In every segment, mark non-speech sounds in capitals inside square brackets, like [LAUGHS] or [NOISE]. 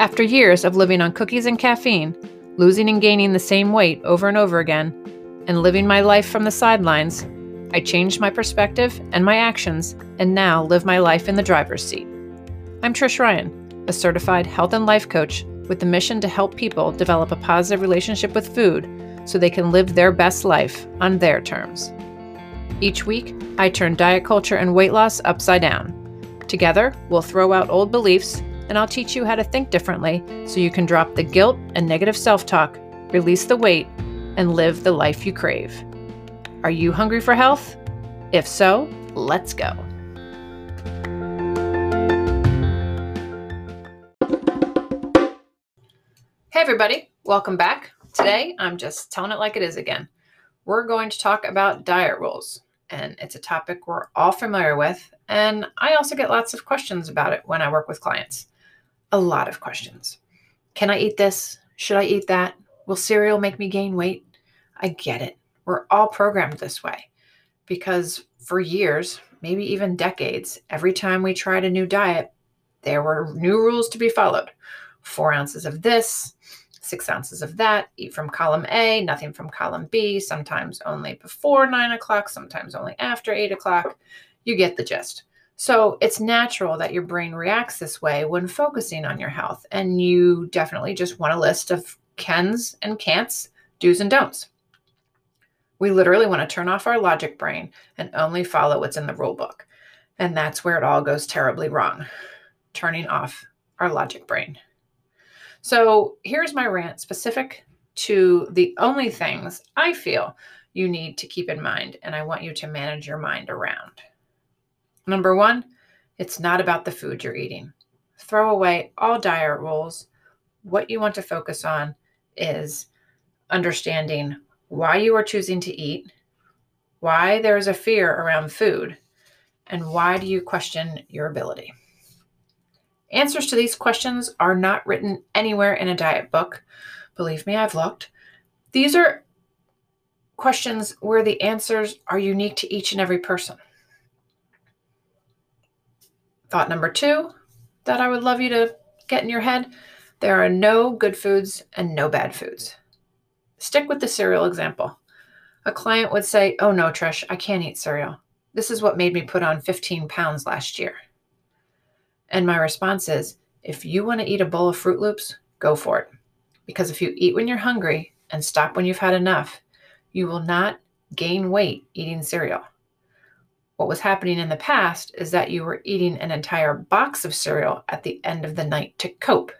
After years of living on cookies and caffeine, losing and gaining the same weight over and over again, and living my life from the sidelines, I changed my perspective and my actions and now live my life in the driver's seat. I'm Trish Ryan, a certified health and life coach with the mission to help people develop a positive relationship with food so they can live their best life on their terms. Each week, I turn diet culture and weight loss upside down. Together, we'll throw out old beliefs and I'll teach you how to think differently so you can drop the guilt and negative self talk, release the weight, and live the life you crave. Are you hungry for health? If so, let's go. Hey, everybody, welcome back. Today, I'm just telling it like it is again. We're going to talk about diet rules, and it's a topic we're all familiar with. And I also get lots of questions about it when I work with clients a lot of questions. Can I eat this? Should I eat that? Will cereal make me gain weight? I get it. We're all programmed this way because for years, maybe even decades, every time we tried a new diet, there were new rules to be followed. Four ounces of this, six ounces of that, eat from column A, nothing from column B, sometimes only before nine o'clock, sometimes only after eight o'clock. You get the gist. So it's natural that your brain reacts this way when focusing on your health. And you definitely just want a list of cans and can'ts, do's and don'ts. We literally want to turn off our logic brain and only follow what's in the rule book. And that's where it all goes terribly wrong turning off our logic brain. So here's my rant specific to the only things I feel you need to keep in mind, and I want you to manage your mind around. Number one, it's not about the food you're eating. Throw away all diet rules. What you want to focus on is understanding why you are choosing to eat, why there is a fear around food, and why do you question your ability. Answers to these questions are not written anywhere in a diet book. Believe me, I've looked. These are questions where the answers are unique to each and every person. Thought number two that I would love you to get in your head there are no good foods and no bad foods. Stick with the cereal example. A client would say, Oh no, Trish, I can't eat cereal. This is what made me put on 15 pounds last year. And my response is, If you want to eat a bowl of Froot Loops, go for it. Because if you eat when you're hungry and stop when you've had enough, you will not gain weight eating cereal. What was happening in the past is that you were eating an entire box of cereal at the end of the night to cope.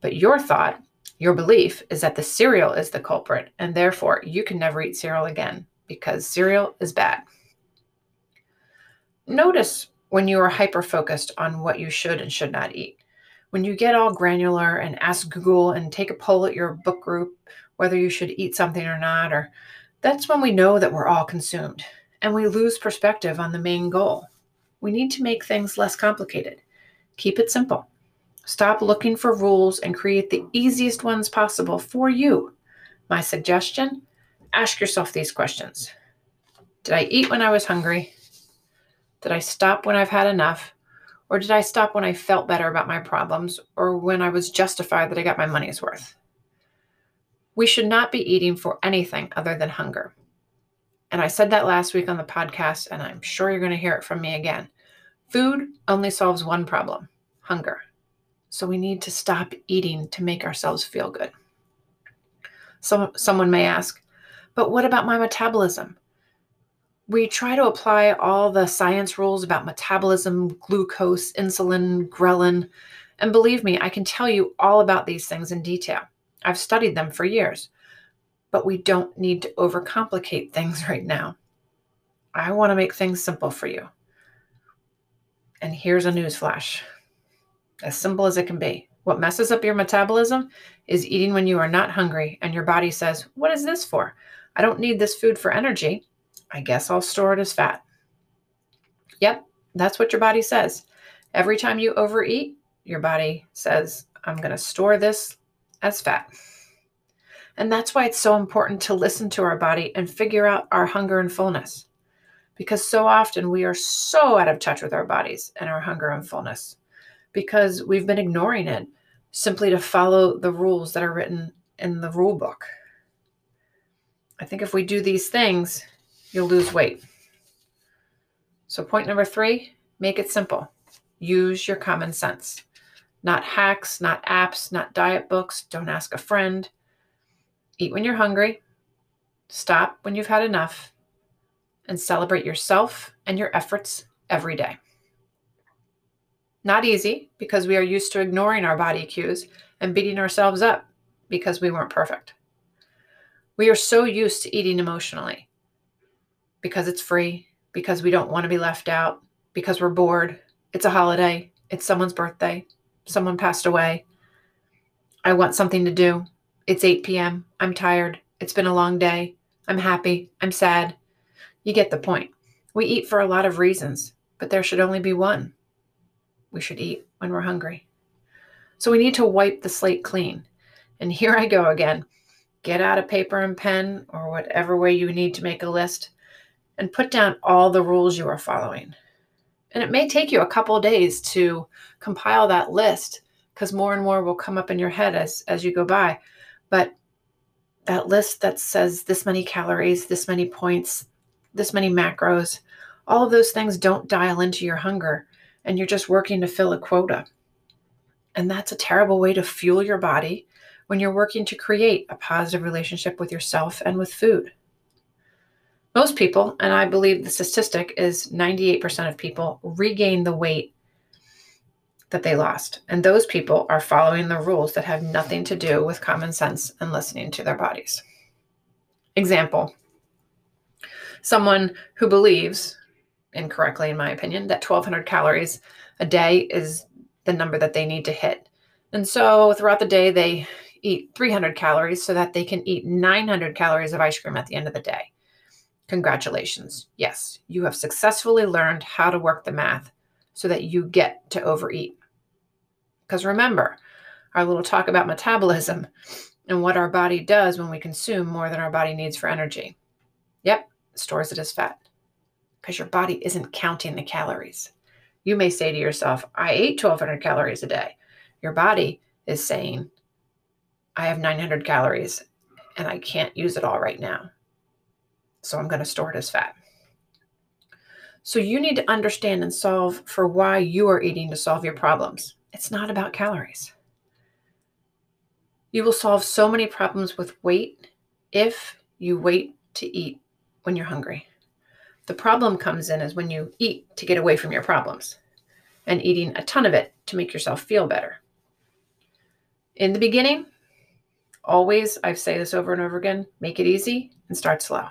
But your thought, your belief, is that the cereal is the culprit, and therefore you can never eat cereal again because cereal is bad. Notice when you are hyper focused on what you should and should not eat. When you get all granular and ask Google and take a poll at your book group whether you should eat something or not, or that's when we know that we're all consumed and we lose perspective on the main goal. We need to make things less complicated. Keep it simple. Stop looking for rules and create the easiest ones possible for you. My suggestion ask yourself these questions Did I eat when I was hungry? Did I stop when I've had enough? Or did I stop when I felt better about my problems or when I was justified that I got my money's worth? We should not be eating for anything other than hunger. And I said that last week on the podcast, and I'm sure you're going to hear it from me again. Food only solves one problem hunger. So we need to stop eating to make ourselves feel good. So, someone may ask, but what about my metabolism? We try to apply all the science rules about metabolism, glucose, insulin, ghrelin, and believe me, I can tell you all about these things in detail. I've studied them for years but we don't need to overcomplicate things [LAUGHS] right now. I want to make things simple for you. And here's a news flash as simple as it can be. What messes up your metabolism is eating when you are not hungry and your body says, What is this for? I don't need this food for energy. I guess I'll store it as fat. Yep, that's what your body says. Every time you overeat, your body says, I'm going to store this as fat. And that's why it's so important to listen to our body and figure out our hunger and fullness. Because so often we are so out of touch with our bodies and our hunger and fullness because we've been ignoring it simply to follow the rules that are written in the rule book. I think if we do these things, you'll lose weight. So, point number three make it simple. Use your common sense. Not hacks, not apps, not diet books. Don't ask a friend. Eat when you're hungry. Stop when you've had enough. And celebrate yourself and your efforts every day. Not easy because we are used to ignoring our body cues and beating ourselves up because we weren't perfect. We are so used to eating emotionally because it's free, because we don't want to be left out, because we're bored. It's a holiday, it's someone's birthday, someone passed away. I want something to do. It's 8 p.m. I'm tired. It's been a long day. I'm happy. I'm sad. You get the point. We eat for a lot of reasons, but there should only be one. We should eat when we're hungry. So we need to wipe the slate clean. And here I go again. Get out a paper and pen or whatever way you need to make a list and put down all the rules you are following. And it may take you a couple days to compile that list because more and more will come up in your head as, as you go by. But that list that says this many calories, this many points, this many macros, all of those things don't dial into your hunger and you're just working to fill a quota. And that's a terrible way to fuel your body when you're working to create a positive relationship with yourself and with food. Most people, and I believe the statistic is 98% of people, regain the weight that they lost. And those people are following the rules that have nothing to do with common sense and listening to their bodies. Example someone who believes, incorrectly in my opinion, that 1200 calories a day is the number that they need to hit. And so throughout the day, they eat 300 calories so that they can eat 900 calories of ice cream at the end of the day. Congratulations. Yes, you have successfully learned how to work the math so that you get to overeat. Because remember, our little talk about metabolism and what our body does when we consume more than our body needs for energy. Yep, stores it as fat because your body isn't counting the calories. You may say to yourself, I ate 1200 calories a day. Your body is saying, I have 900 calories and I can't use it all right now. So I'm going to store it as fat. So you need to understand and solve for why you are eating to solve your problems. It's not about calories. You will solve so many problems with weight if you wait to eat when you're hungry. The problem comes in is when you eat to get away from your problems and eating a ton of it to make yourself feel better. In the beginning, always, I say this over and over again make it easy and start slow.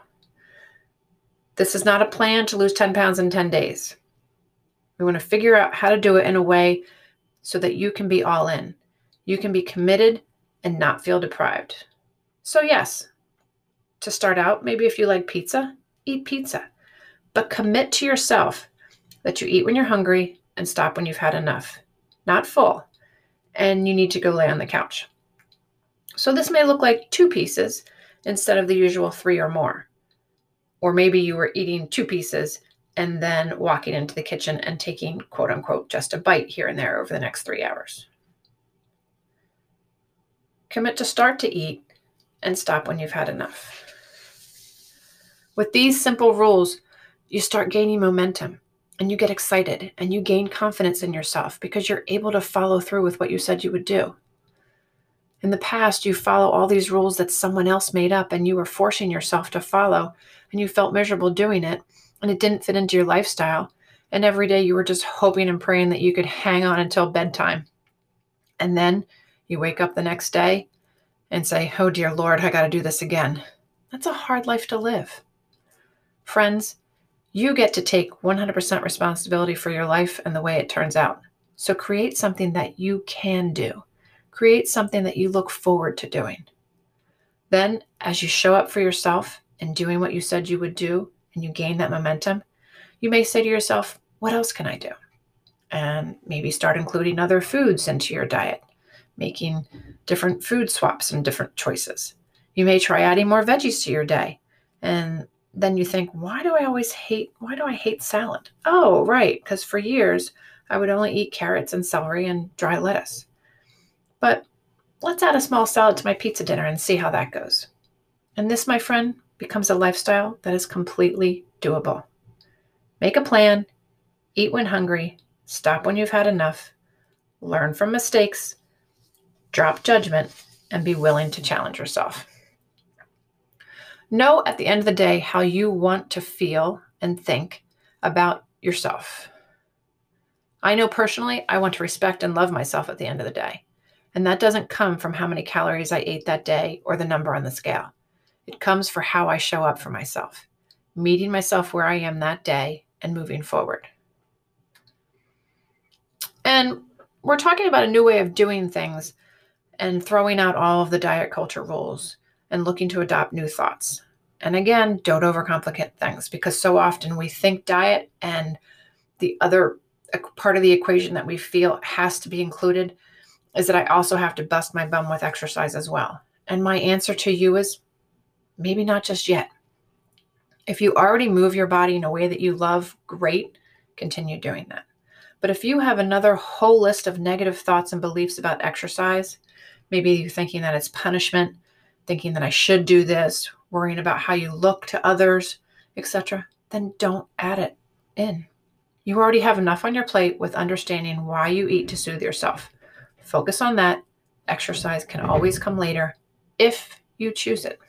This is not a plan to lose 10 pounds in 10 days. We want to figure out how to do it in a way so that you can be all in. You can be committed and not feel deprived. So, yes, to start out, maybe if you like pizza, eat pizza. But commit to yourself that you eat when you're hungry and stop when you've had enough. Not full. And you need to go lay on the couch. So, this may look like two pieces instead of the usual three or more. Or maybe you were eating two pieces and then walking into the kitchen and taking quote unquote just a bite here and there over the next three hours. Commit to start to eat and stop when you've had enough. With these simple rules, you start gaining momentum and you get excited and you gain confidence in yourself because you're able to follow through with what you said you would do. In the past, you follow all these rules that someone else made up and you were forcing yourself to follow and you felt miserable doing it and it didn't fit into your lifestyle. And every day you were just hoping and praying that you could hang on until bedtime. And then you wake up the next day and say, Oh, dear Lord, I got to do this again. That's a hard life to live. Friends, you get to take 100% responsibility for your life and the way it turns out. So create something that you can do. Create something that you look forward to doing. Then, as you show up for yourself and doing what you said you would do, and you gain that momentum, you may say to yourself, What else can I do? And maybe start including other foods into your diet, making different food swaps and different choices. You may try adding more veggies to your day. And then you think, why do I always hate why do I hate salad? Oh, right, because for years I would only eat carrots and celery and dry lettuce. But let's add a small salad to my pizza dinner and see how that goes. And this, my friend, becomes a lifestyle that is completely doable. Make a plan, eat when hungry, stop when you've had enough, learn from mistakes, drop judgment, and be willing to challenge yourself. Know at the end of the day how you want to feel and think about yourself. I know personally, I want to respect and love myself at the end of the day. And that doesn't come from how many calories I ate that day or the number on the scale. It comes for how I show up for myself, meeting myself where I am that day and moving forward. And we're talking about a new way of doing things and throwing out all of the diet culture rules and looking to adopt new thoughts. And again, don't overcomplicate things because so often we think diet and the other part of the equation that we feel has to be included is that I also have to bust my bum with exercise as well. And my answer to you is maybe not just yet. If you already move your body in a way that you love, great, continue doing that. But if you have another whole list of negative thoughts and beliefs about exercise, maybe you're thinking that it's punishment, thinking that I should do this, worrying about how you look to others, etc., then don't add it in. You already have enough on your plate with understanding why you eat to soothe yourself. Focus on that. Exercise can always come later if you choose it.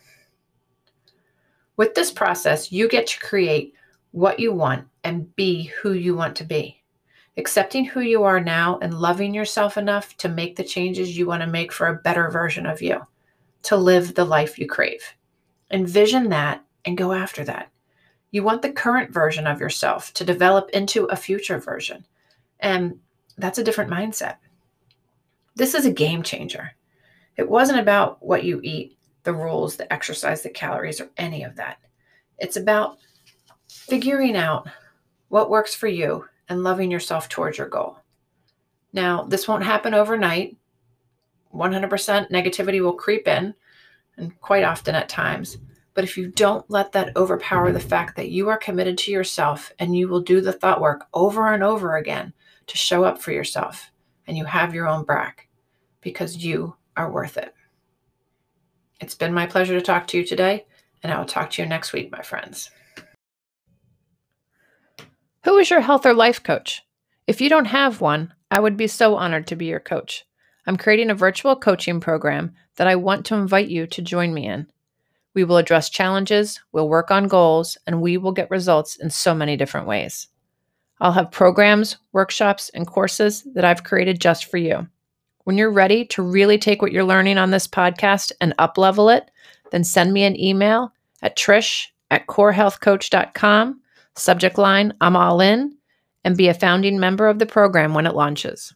With this process, you get to create what you want and be who you want to be. Accepting who you are now and loving yourself enough to make the changes you want to make for a better version of you, to live the life you crave. Envision that and go after that. You want the current version of yourself to develop into a future version. And that's a different mindset. This is a game changer. It wasn't about what you eat, the rules, the exercise, the calories, or any of that. It's about figuring out what works for you and loving yourself towards your goal. Now, this won't happen overnight. 100% negativity will creep in, and quite often at times. But if you don't let that overpower the fact that you are committed to yourself and you will do the thought work over and over again to show up for yourself, and you have your own back because you are worth it. It's been my pleasure to talk to you today, and I will talk to you next week, my friends. Who is your health or life coach? If you don't have one, I would be so honored to be your coach. I'm creating a virtual coaching program that I want to invite you to join me in. We will address challenges, we'll work on goals, and we will get results in so many different ways. I'll have programs, workshops, and courses that I've created just for you. When you're ready to really take what you're learning on this podcast and uplevel it, then send me an email at trish at corehealthcoach.com, subject line, I'm all in, and be a founding member of the program when it launches.